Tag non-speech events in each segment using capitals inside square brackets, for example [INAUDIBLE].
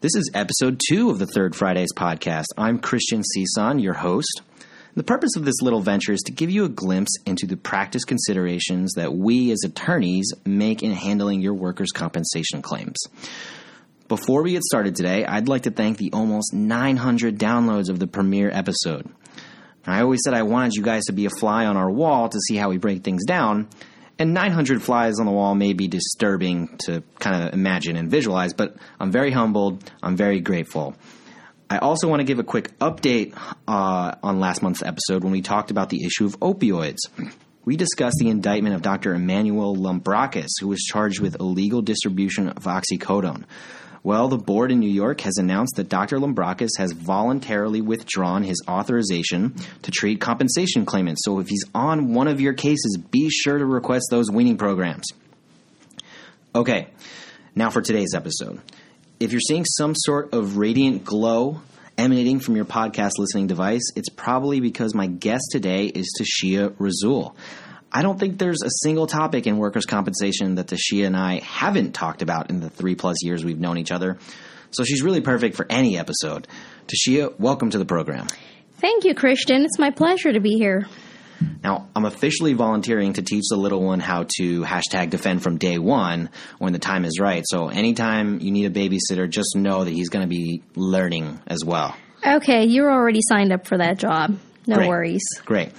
This is episode two of the Third Fridays podcast. I'm Christian Cisan, your host. The purpose of this little venture is to give you a glimpse into the practice considerations that we as attorneys make in handling your workers' compensation claims. Before we get started today, I'd like to thank the almost 900 downloads of the premiere episode. I always said I wanted you guys to be a fly on our wall to see how we break things down, and 900 flies on the wall may be disturbing to kind of imagine and visualize, but I'm very humbled. I'm very grateful. I also want to give a quick update uh, on last month's episode when we talked about the issue of opioids. We discussed the indictment of Dr. Emmanuel Lambrakis, who was charged with illegal distribution of oxycodone. Well, the board in New York has announced that Dr. Lambrakis has voluntarily withdrawn his authorization to treat compensation claimants. So if he's on one of your cases, be sure to request those weaning programs. Okay, now for today's episode. If you're seeing some sort of radiant glow emanating from your podcast listening device, it's probably because my guest today is Tashia Rasul. I don't think there's a single topic in workers' compensation that Tashia and I haven't talked about in the three plus years we've known each other. So she's really perfect for any episode. Tashia, welcome to the program. Thank you, Christian. It's my pleasure to be here. Now, I'm officially volunteering to teach the little one how to hashtag defend from day one when the time is right. So anytime you need a babysitter, just know that he's going to be learning as well. Okay, you're already signed up for that job. No Great. worries. Great.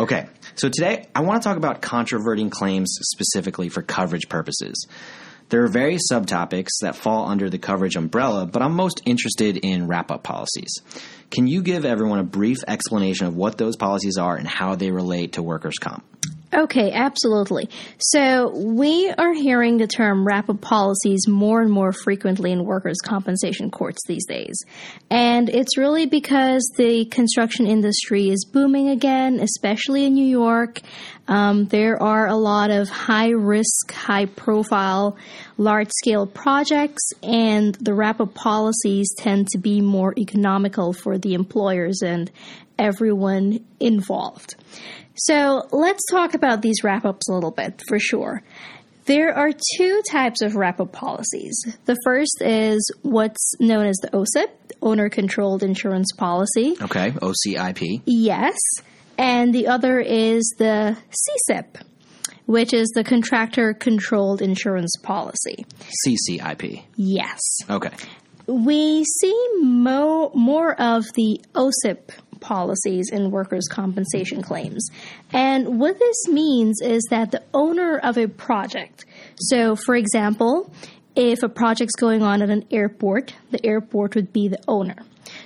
Okay, so today I want to talk about controverting claims specifically for coverage purposes. There are various subtopics that fall under the coverage umbrella, but I'm most interested in wrap up policies. Can you give everyone a brief explanation of what those policies are and how they relate to workers' comp? Okay, absolutely. So we are hearing the term wrap up policies more and more frequently in workers' compensation courts these days. And it's really because the construction industry is booming again, especially in New York. Um, there are a lot of high risk, high profile, large scale projects, and the wrap up policies tend to be more economical for the employers and everyone involved. So let's talk about these wrap ups a little bit for sure. There are two types of wrap up policies. The first is what's known as the OCIP, Owner Controlled Insurance Policy. Okay, OCIP. Yes. And the other is the CCIP, which is the Contractor Controlled Insurance Policy. CCIP. Yes. Okay. We see mo- more of the OCIP policies in workers' compensation claims. And what this means is that the owner of a project, so for example, if a project's going on at an airport, the airport would be the owner.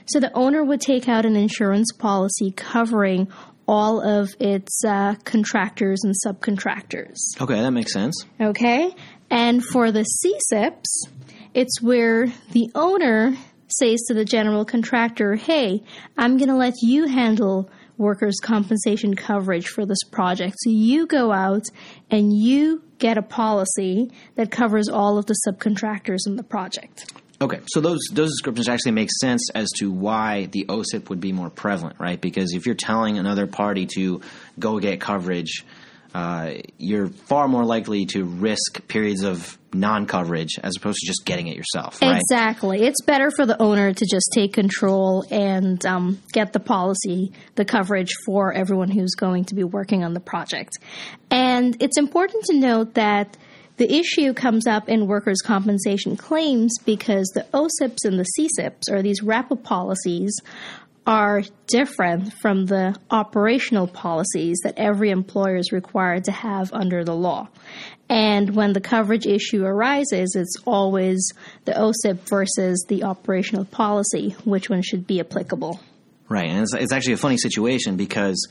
So the owner would take out an insurance policy covering all of its uh, contractors and subcontractors. Okay, that makes sense. Okay? And for the CCIPs, it's where the owner says to the general contractor, hey, I'm going to let you handle workers' compensation coverage for this project. So you go out and you get a policy that covers all of the subcontractors in the project. Okay, so those those descriptions actually make sense as to why the OCIP would be more prevalent, right? Because if you're telling another party to go get coverage, uh, you're far more likely to risk periods of non-coverage as opposed to just getting it yourself, right? Exactly. It's better for the owner to just take control and um, get the policy, the coverage for everyone who's going to be working on the project. And it's important to note that the issue comes up in workers' compensation claims because the OCIPs and the CCIPs, or these wrap-up policies, are different from the operational policies that every employer is required to have under the law. And when the coverage issue arises, it's always the OCIP versus the operational policy, which one should be applicable. Right, and it's, it's actually a funny situation because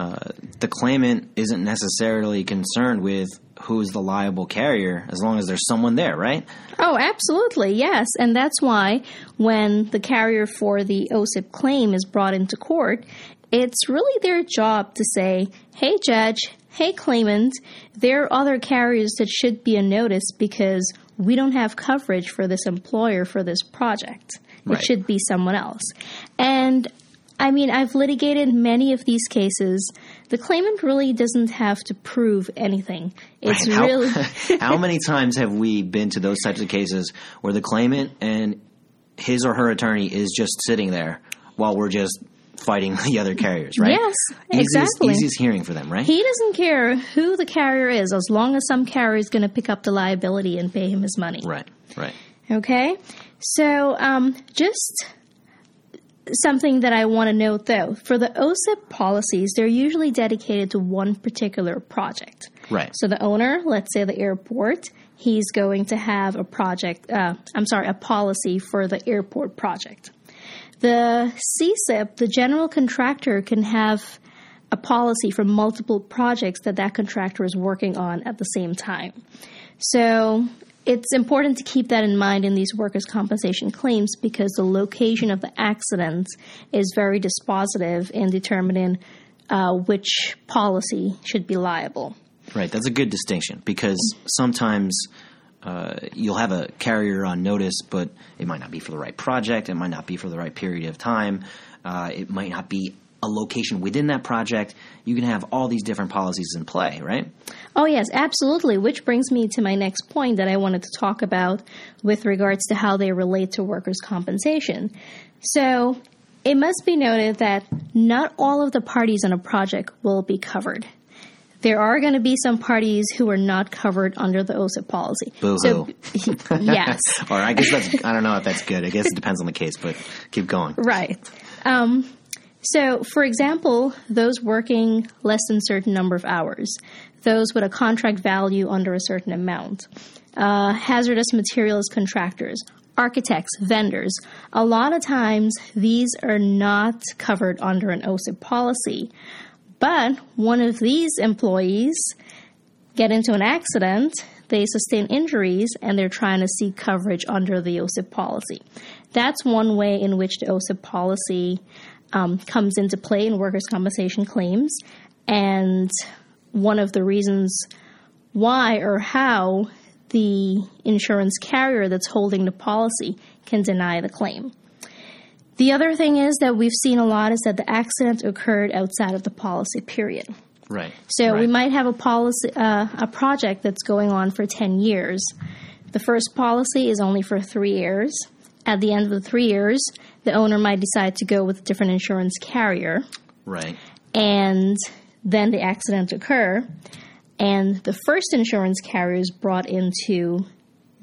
uh, the claimant isn't necessarily concerned with who's the liable carrier as long as there's someone there, right? Oh, absolutely, yes. And that's why when the carrier for the OCIP claim is brought into court, it's really their job to say, hey, judge, hey, claimant, there are other carriers that should be a notice because we don't have coverage for this employer for this project. Right. It should be someone else. And I mean, I've litigated many of these cases. The claimant really doesn't have to prove anything. It's Right. How, really [LAUGHS] [LAUGHS] how many times have we been to those types of cases where the claimant and his or her attorney is just sitting there while we're just fighting [LAUGHS] the other carriers, right? Yes, easiest, exactly. Easiest hearing for them, right? He doesn't care who the carrier is as long as some carrier is going to pick up the liability and pay him his money. right, right. Okay? So, um, just something that I want to note though for the OCIP policies, they're usually dedicated to one particular project. Right. So, the owner, let's say the airport, he's going to have a project, uh, I'm sorry, a policy for the airport project. The CCIP, the general contractor, can have a policy for multiple projects that that contractor is working on at the same time. So it's important to keep that in mind in these workers' compensation claims because the location of the accidents is very dispositive in determining uh, which policy should be liable. Right, that's a good distinction because sometimes uh, you'll have a carrier on notice, but it might not be for the right project. It might not be for the right period of time. Uh, it might not be a location within that project. You can have all these different policies in play, right? Oh, yes, absolutely. Which brings me to my next point that I wanted to talk about with regards to how they relate to workers' compensation. So, it must be noted that not all of the parties in a project will be covered. There are going to be some parties who are not covered under the OCIP policy. So, [LAUGHS] yes. [LAUGHS] or I guess that's, I don't know if that's good. I guess it depends on the case, but keep going. Right. Um, so, for example, those working less than a certain number of hours, those with a contract value under a certain amount, uh, hazardous materials contractors, architects, vendors, a lot of times these are not covered under an OCIP policy. But one of these employees get into an accident, they sustain injuries, and they're trying to seek coverage under the OCIP policy. That's one way in which the OCIP policy um, comes into play in workers' compensation claims, and one of the reasons why or how the insurance carrier that's holding the policy can deny the claim. The other thing is that we've seen a lot is that the accident occurred outside of the policy period. Right. So right. we might have a policy, uh, a project that's going on for ten years. The first policy is only for three years. At the end of the three years, the owner might decide to go with a different insurance carrier. Right. And then the accident occur, and the first insurance carrier is brought into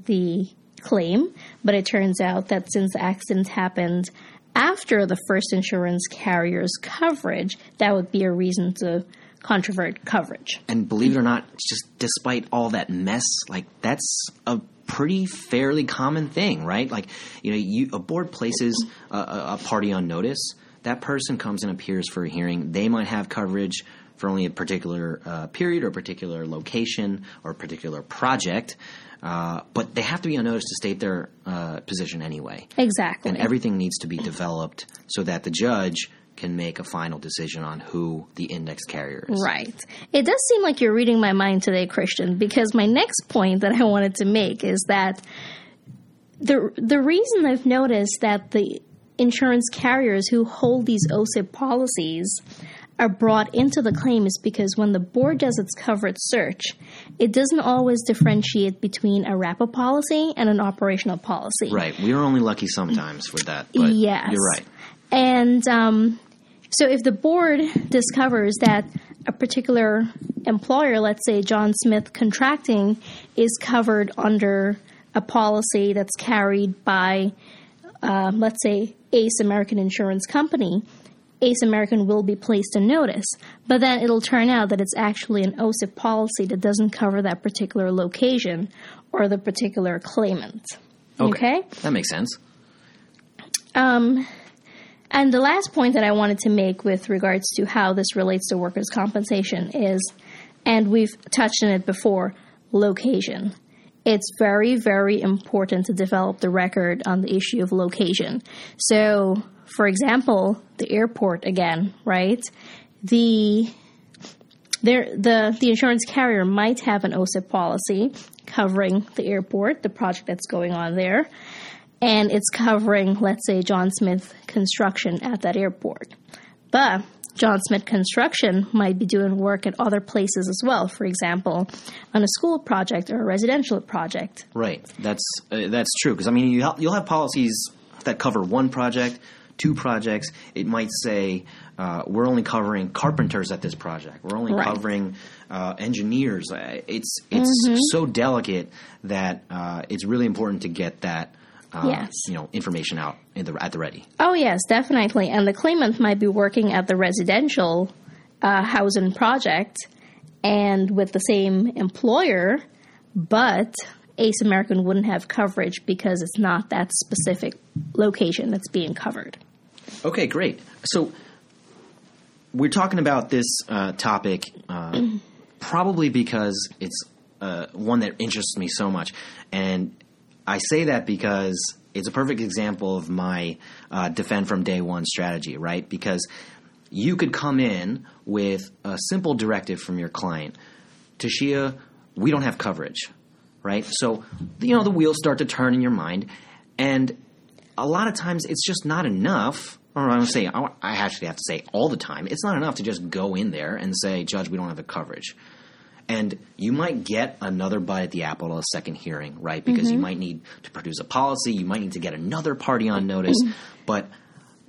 the claim, but it turns out that since the accident happened after the first insurance carrier's coverage, that would be a reason to controvert coverage. And believe it or not, just despite all that mess, like that's a pretty fairly common thing, right? Like, you know, you, a board places a, a party on notice. That person comes and appears for a hearing. They might have coverage for only a particular uh, period or a particular location or a particular project. Uh, but they have to be on notice to state their uh, position anyway. Exactly. And everything needs to be developed so that the judge can make a final decision on who the index carrier is. Right. It does seem like you're reading my mind today, Christian, because my next point that I wanted to make is that the the reason I've noticed that the insurance carriers who hold these OCIP policies are brought into the claim is because when the board does its coverage search, it doesn't always differentiate between a wrap up policy and an operational policy. Right. We are only lucky sometimes for that. But yes. You're right. And um, so if the board discovers that a particular employer, let's say John Smith Contracting, is covered under a policy that's carried by, uh, let's say, Ace American Insurance Company, Ace American will be placed in notice. But then it'll turn out that it's actually an OCIP policy that doesn't cover that particular location or the particular claimant. Okay. That makes sense. Um, and the last point that I wanted to make with regards to how this relates to workers' compensation is, and we've touched on it before, location. It's very, very important to develop the record on the issue of location. So, for example, the airport again, right? The there, the the insurance carrier might have an OCIP policy covering the airport, the project that's going on there, and it's covering, let's say, John Smith construction at that airport. But John Smith Construction might be doing work at other places as well. For example, on a school project or a residential project. Right. That's uh, that's true because I mean you you'll have policies that cover one project, two projects. It might say uh, we're only covering carpenters at this project. We're only Right. covering uh, engineers. Uh, It's it's Mm-hmm. so delicate that uh, it's really important to get that. Uh, Yes. you know, information out in the, at the ready. Oh, yes, definitely. And the claimant might be working at the residential uh, housing project and with the same employer, but Ace American wouldn't have coverage because it's not that specific location that's being covered. Okay, great. So we're talking about this uh, topic uh, [CLEARS THROAT] probably because it's uh, one that interests me so much, and I say that because it's a perfect example of my uh, defend from day one strategy, right? Because you could come in with a simple directive from your client, Tashia, we don't have coverage, right? So you know the wheels start to turn in your mind, and a lot of times it's just not enough. Or I don't say I I actually have to say all the time. It's not enough to just go in there and say, "Judge, we don't have the coverage." And you might get another bite at the apple at a second hearing, right? Because you mm-hmm. might need to produce a policy. You might need to get another party on notice. Mm-hmm. But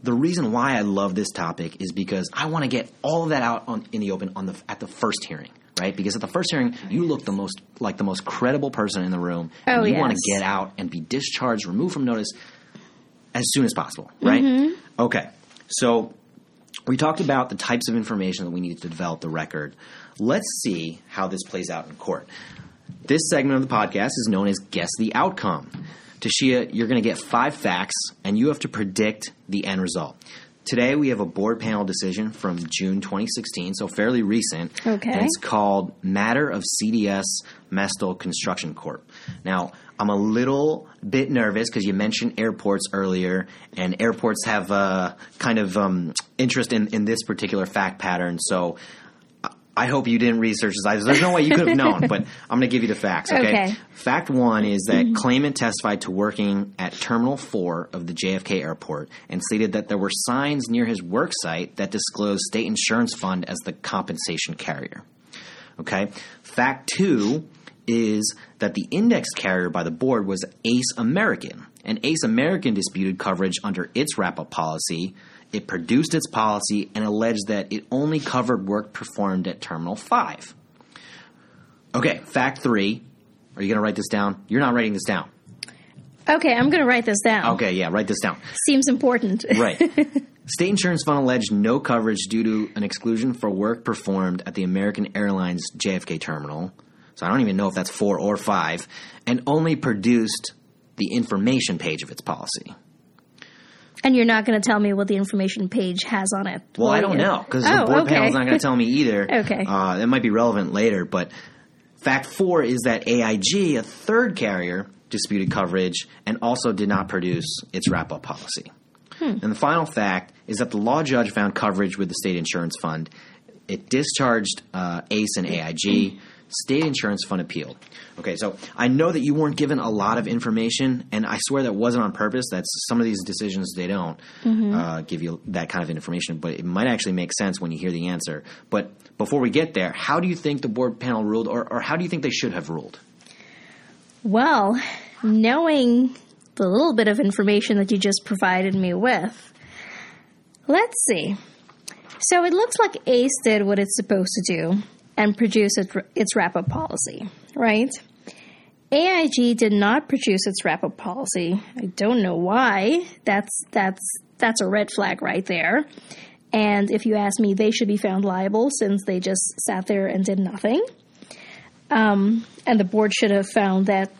the reason why I love this topic is because I want to get all of that out on, in the open on the at the first hearing, right? Because at the first hearing, you look the most like the most credible person in the room. Oh, and you want to get out and be discharged, removed from notice as soon as possible, right? Mm-hmm. Okay. So we talked about the types of information that we need to develop the record. Let's see how this plays out in court. This segment of the podcast is known as Guess the Outcome. Tashia, you're going to get five facts, and you have to predict the end result. Today, we have a board panel decision from June 2016, so fairly recent. Okay. And it's called Matter of CDS Mestel Construction Corp. Now, I'm a little bit nervous because you mentioned airports earlier, and airports have a kind of um, interest in, in this particular fact pattern. So I- hope you didn't research this. There's no way you could have [LAUGHS] known, but I'm going to give you the facts. Okay. Okay. Fact one is that mm-hmm. claimant testified to working at Terminal 4 of the JFK airport and stated that there were signs near his work site that disclosed State Insurance Fund as the compensation carrier. Okay. Fact two is that the index carrier by the board was Ace American, and Ace American disputed coverage under its wrap up policy. It produced its policy and alleged that it only covered work performed at Terminal 5. Okay, fact three. Are you going to write this down? You're not writing this down. Okay, I'm going to write this down. Okay, yeah, write this down. Seems important. Right. [LAUGHS] State Insurance Fund alleged no coverage due to an exclusion for work performed at the American Airlines JFK terminal. So I don't even know if that's four or five, and only produced the information page of its policy. And you're not going to tell me what the information page has on it. Well, I don't you? know because oh, the board okay. panel's not going to tell me either. [LAUGHS] Okay. uh, that might be relevant later. But fact four is that AIG, a third carrier, disputed coverage and also did not produce its wrap up policy. Hmm. And the final fact is that the law judge found coverage with the state insurance fund. It discharged uh, ACE and AIG. [CLEARS THROAT] State insurance fund appealed. Okay, so I know that you weren't given a lot of information, and I swear that wasn't on purpose. That's some of these decisions they don't Mm-hmm. uh, give you that kind of information, but it might actually make sense when you hear the answer. But before we get there, how do you think the board panel ruled, or, or how do you think they should have ruled? Well, knowing the little bit of information that you just provided me with, let's see. So it looks like ACE did what it's supposed to do and produce its wrap up policy, right? AIG did not produce its wrap up policy. I don't know why. That's that's that's a red flag right there. And if you ask me, they should be found liable since they just sat there and did nothing. Um, and the board should have found that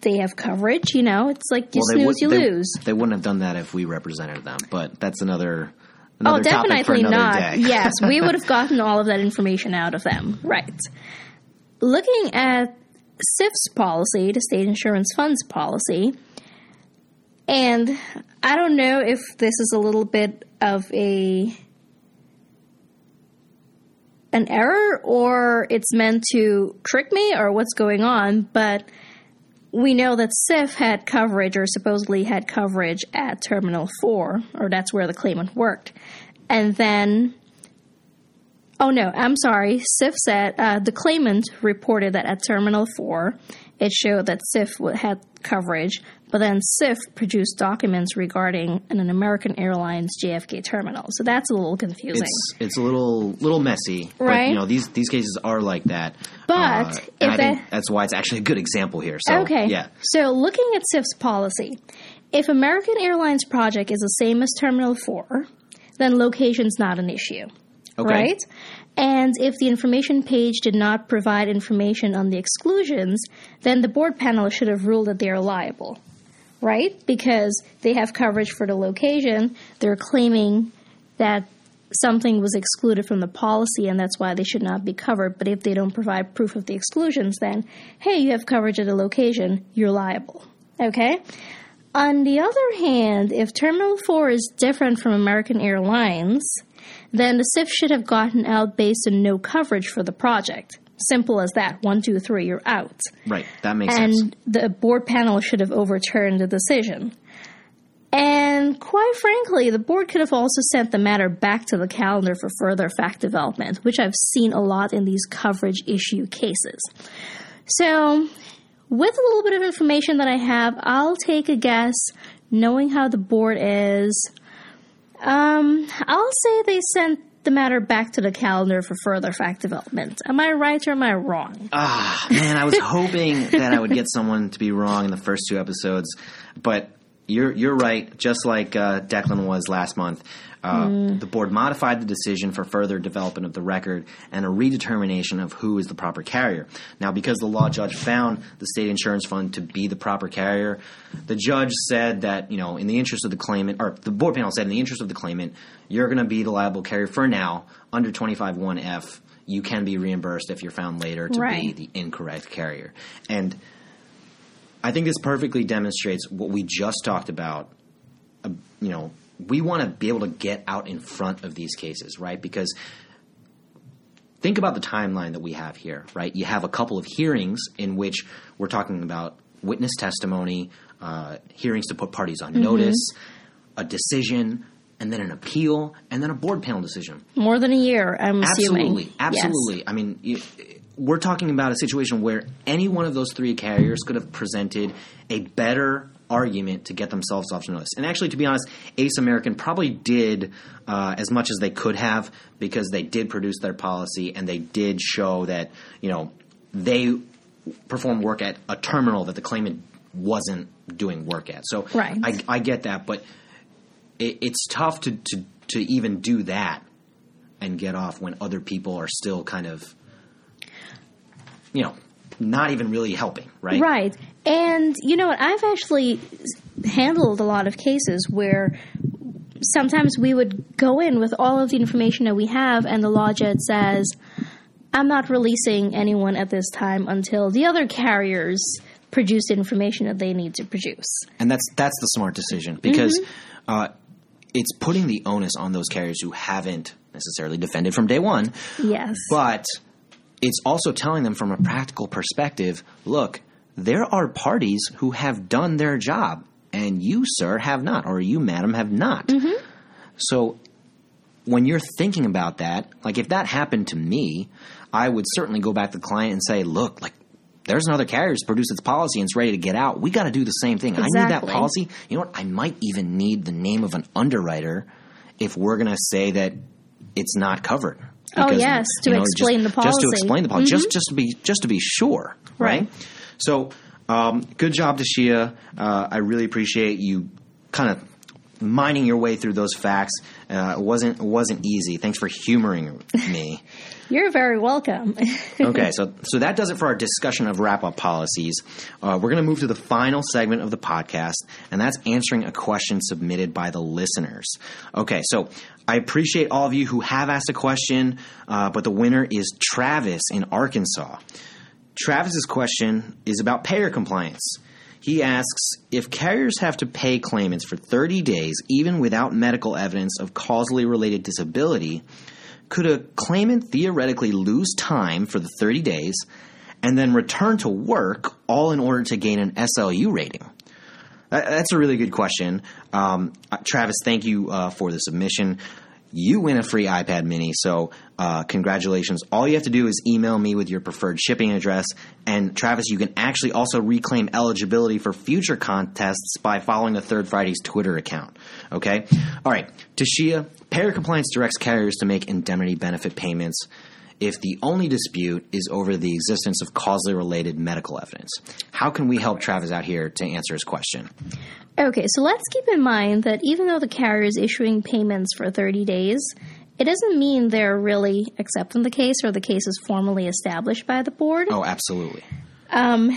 they have coverage. You know, it's like you they snooze, would- you they- lose. They wouldn't have done that if we represented them, but that's another. Oh, another topic for definitely not. [LAUGHS] [LAUGHS] Yes, we would have gotten all of that information out of them. Right. Looking at SIF's policy, the State Insurance Fund's policy, and I don't know if this is a little bit of a an error or it's meant to trick me or what's going on, but we know that SIF had coverage or supposedly had coverage at Terminal 4, or that's where the claimant worked. And then, oh no, I'm sorry, SIF said uh, the claimant reported that at Terminal 4, it showed that SIF had coverage, but then SIF produced documents regarding an American Airlines JFK terminal. So that's a little confusing. It's it's a little little messy, but, Right. you know these these cases are like that. But Uh, if I think that- that's why it's actually a good example here. So okay. yeah, So looking at SIF's policy, if American Airlines project is the same as Terminal 4, then location's not an issue. okay, right? And if the information page did not provide information on the exclusions, then the board panel should have ruled that they are liable, right? Because they have coverage for the location, they're claiming that something was excluded from the policy and that's why they should not be covered. But if they don't provide proof of the exclusions, then hey, you have coverage at a location, you're liable. Okay? On the other hand, if Terminal 4 is different from American Airlines, then the SIF should have gotten out based on no coverage for the project. Simple as that. One, two, three, you're out. right. That makes sense. And the board panel should have overturned the decision. And quite frankly, the board could have also sent the matter back to the calendar for further fact development, which I've seen a lot in these coverage issue cases. So, with a little bit of information that I have, I'll take a guess, knowing how the board is. Um, I'll say they sent the matter back to the calendar for further fact development. Am I right or am I wrong? Ah, man, I was hoping that I would get someone to be wrong in the first two episodes, but you're you're right. Just like uh, Declan was last month, uh, the board modified the decision for further development of the record and a redetermination of who is the proper carrier. Now, because the law judge found the state insurance fund to be the proper carrier, the judge said that you know, in the interest of the claimant, or the board panel said, in the interest of the claimant, you're going to be the liable carrier for now under twenty five one F you can be reimbursed if you're found later to be the incorrect carrier. And I think this perfectly demonstrates what we just talked about. Uh, you know, we want to be able to get out in front of these cases, right? Because think about the timeline that we have here, right? You have a couple of hearings in which we're talking about witness testimony, uh, hearings to put parties on notice, a decision, and then an appeal, and then a board panel decision. More than a year, I'm assuming. Absolutely, absolutely. I mean, you, we're talking about a situation where any one of those three carriers could have presented a better argument to get themselves off the notice. And actually, to be honest, Ace American probably did uh, as much as they could have because they did produce their policy and they did show that you know they perform work at a terminal that the claimant wasn't doing work at. So Right. I, I get that, but it, it's tough to, to to even do that and get off when other people are still kind of you know not even really helping right Right. And you know what? I've actually handled a lot of cases where sometimes we would go in with all of the information that we have, and the law judge says, I'm not releasing anyone at this time until the other carriers produce information that they need to produce. and that's that's the smart decision because uh, it's putting the onus on those carriers who haven't necessarily defended from day one Yes. but it's also telling them from a practical perspective look there are parties who have done their job and you sir have not or you madam have not. Mm-hmm. So when you're thinking about that like if that happened to me i would certainly go back to the client and say look like there's another carrier that's produced its policy and it's ready to get out. We got to do the same thing. I need that policy. You know what? I might even need the name of an underwriter if we're going to say that it's not covered Oh, because, yes, to you know, explain just, the policy. Just to explain the policy, just just to be just to be sure, right? Right. So, um, good job, Tashia. Uh, I really appreciate you kind of mining your way through those facts. Uh, it wasn't it wasn't easy. Thanks for humoring me. [LAUGHS] You're very welcome. [LAUGHS] Okay, so so that does it for our discussion of wrap up policies. Uh, we're going to move to the final segment of the podcast, and that's answering a question submitted by the listeners. Okay, so I appreciate all of you who have asked a question, uh, but the winner is Travis in Arkansas. Travis's question is about payer compliance. He asks if carriers have to pay claimants for 30 days, even without medical evidence of causally related disability, could a claimant theoretically lose time for the 30 days and then return to work all in order to gain an SLU rating? That- That's a really good question. Um, uh, Travis, thank you uh, for the submission. you win a free iPad mini. So, uh, congratulations. All you have to do is email me with your preferred shipping address. And Travis, you can actually also reclaim eligibility for future contests by following the Third Friday's Twitter account. Okay? All right. Tashia, payer compliance directs carriers to make indemnity benefit payments if the only dispute is over the existence of causally related medical evidence. How can we help Travis out here to answer his question? Okay, so let's keep in mind that even though the carrier is issuing payments for 30 days, it doesn't mean they're really accepting the case or the case is formally established by the board. Oh, absolutely. Um,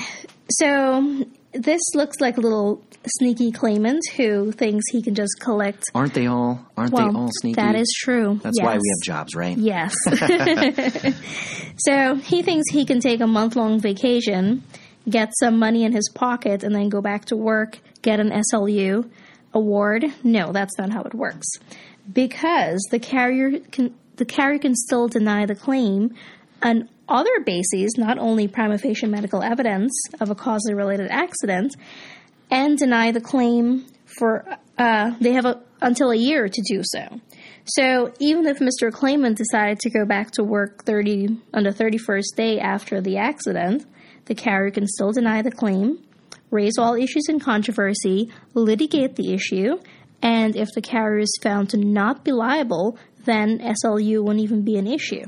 so this looks like a little sneaky claimant who thinks he can just collect. Aren't they all? Aren't Well, they all sneaky? that is true. That's why we have jobs, right? Yes. [LAUGHS] [LAUGHS] so he thinks he can take a month long vacation, get some money in his pocket, and then go back to work, get an SLU award. No, that's not how it works. Because the carrier can the carrier can still deny the claim on other bases, not only prima facie medical evidence of a causally related accident, and deny the claim for uh, they have a, until a year to do so. So even if Mr. Claimant decided to go back to work 30 on the 31st day after the accident, the carrier can still deny the claim, raise all issues in controversy, litigate the issue, and if the carrier is found to not be liable, then SLU won't even be an issue.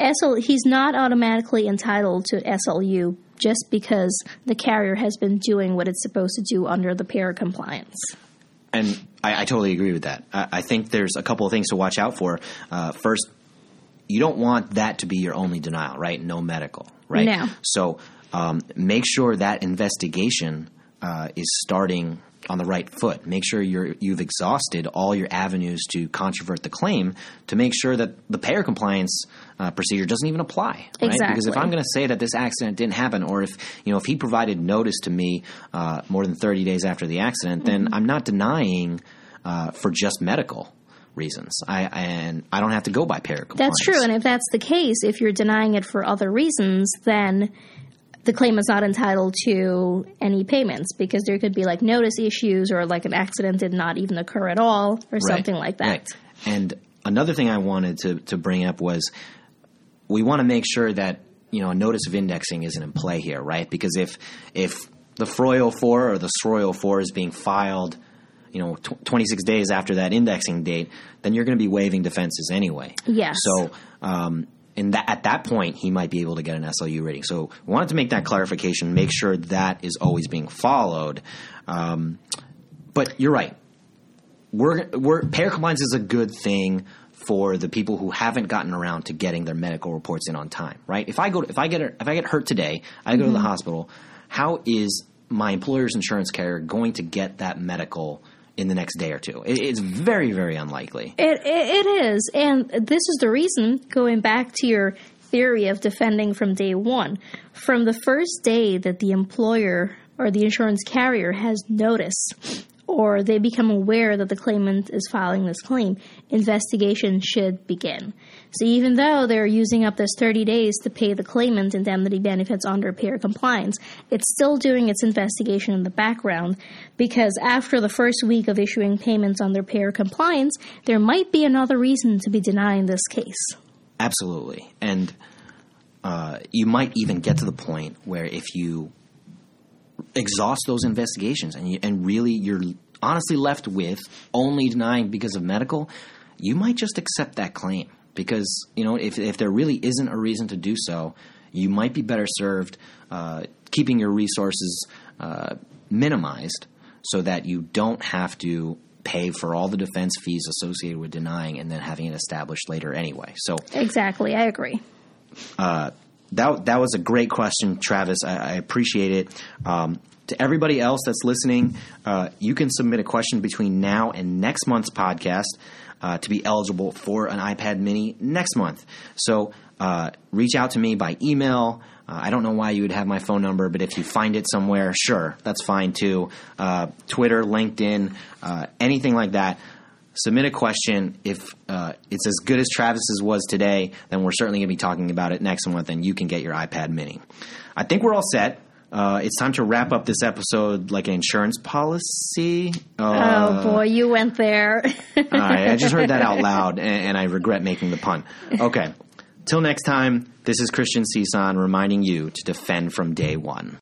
SL, he's not automatically entitled to SLU just because the carrier has been doing what it's supposed to do under the payer compliance. And I, I totally agree with that. I, I think there's a couple of things to watch out for. Uh, first, you don't want that to be your only denial, right? No medical, right? No. So um, make sure that investigation uh, is starting on the right foot. Make sure you're you've exhausted all your avenues to controvert the claim to make sure that the payer compliance uh, procedure doesn't even apply. Right? Because if I'm going to say that this accident didn't happen, or if you know if he provided notice to me uh, more than 30 days after the accident, then Mm-hmm. I'm not denying uh, for just medical reasons. I and I don't have to go by payer compliance. That's true, and if that's the case, if you're denying it for other reasons, then the claimant's not entitled to any payments because there could be like notice issues or like an accident did not even occur at all or Right, something like that. right. And another thing I wanted to to bring up was we want to make sure that you know a notice of indexing isn't in play here, right? Because if if the FROI-04 or the SROI-04 is being filed, you know, tw- 26 days after that indexing date, then you're going to be waiving defenses anyway. Yes. So, um, that at that point, he might be able to get an SLU rating. So, we wanted to make that clarification, make sure that is always being followed. Um, but you're right. We're, we're payer compliance is a good thing for the people who haven't gotten around to getting their medical reports in on time, right? If I go, if I get, if I get hurt today, I go to the hospital. How is my employer's insurance carrier going to get that medical in the next day or two? It, it's very, very unlikely. It, it is. And this is the reason, going back to your theory of defending from day one, from the first day that the employer or the insurance carrier has notice or they become aware that the claimant is filing this claim, investigation should begin. So even though they're using up this 30 days to pay the claimant indemnity benefits under payer compliance, it's still doing its investigation in the background because after the first week of issuing payments under payer compliance, there might be another reason to be denying this case. Absolutely. And uh, you might even get to the point where if you exhaust those investigations and you, and really you're honestly left with only denying because of medical, you might just accept that claim because you know if if there really isn't a reason to do so, you might be better served uh, keeping your resources uh, minimized so that you don't have to pay for all the defense fees associated with denying and then having it established later anyway. So Exactly, I agree. That that was a great question, Travis. I, I appreciate it. Um, to everybody else that's listening, uh, you can submit a question between now and next month's podcast uh, to be eligible for an iPad Mini next month. So uh, reach out to me by email. Uh, I don't know why you would have my phone number, but if you find it somewhere, sure, that's fine too. Uh, Twitter, LinkedIn, uh, anything like that submit a question. If uh, it's as good as Travis's was today, then we're certainly going to be talking about it next month, and you can get your iPad Mini. I think we're all set. Uh, it's time to wrap up this episode like an insurance policy. oh Uh, boy, you went there. [LAUGHS] I, I just heard that out [LAUGHS] loud, and, and I regret making the pun. Okay. Till next time, this is Christian Cisan reminding you to defend from day one.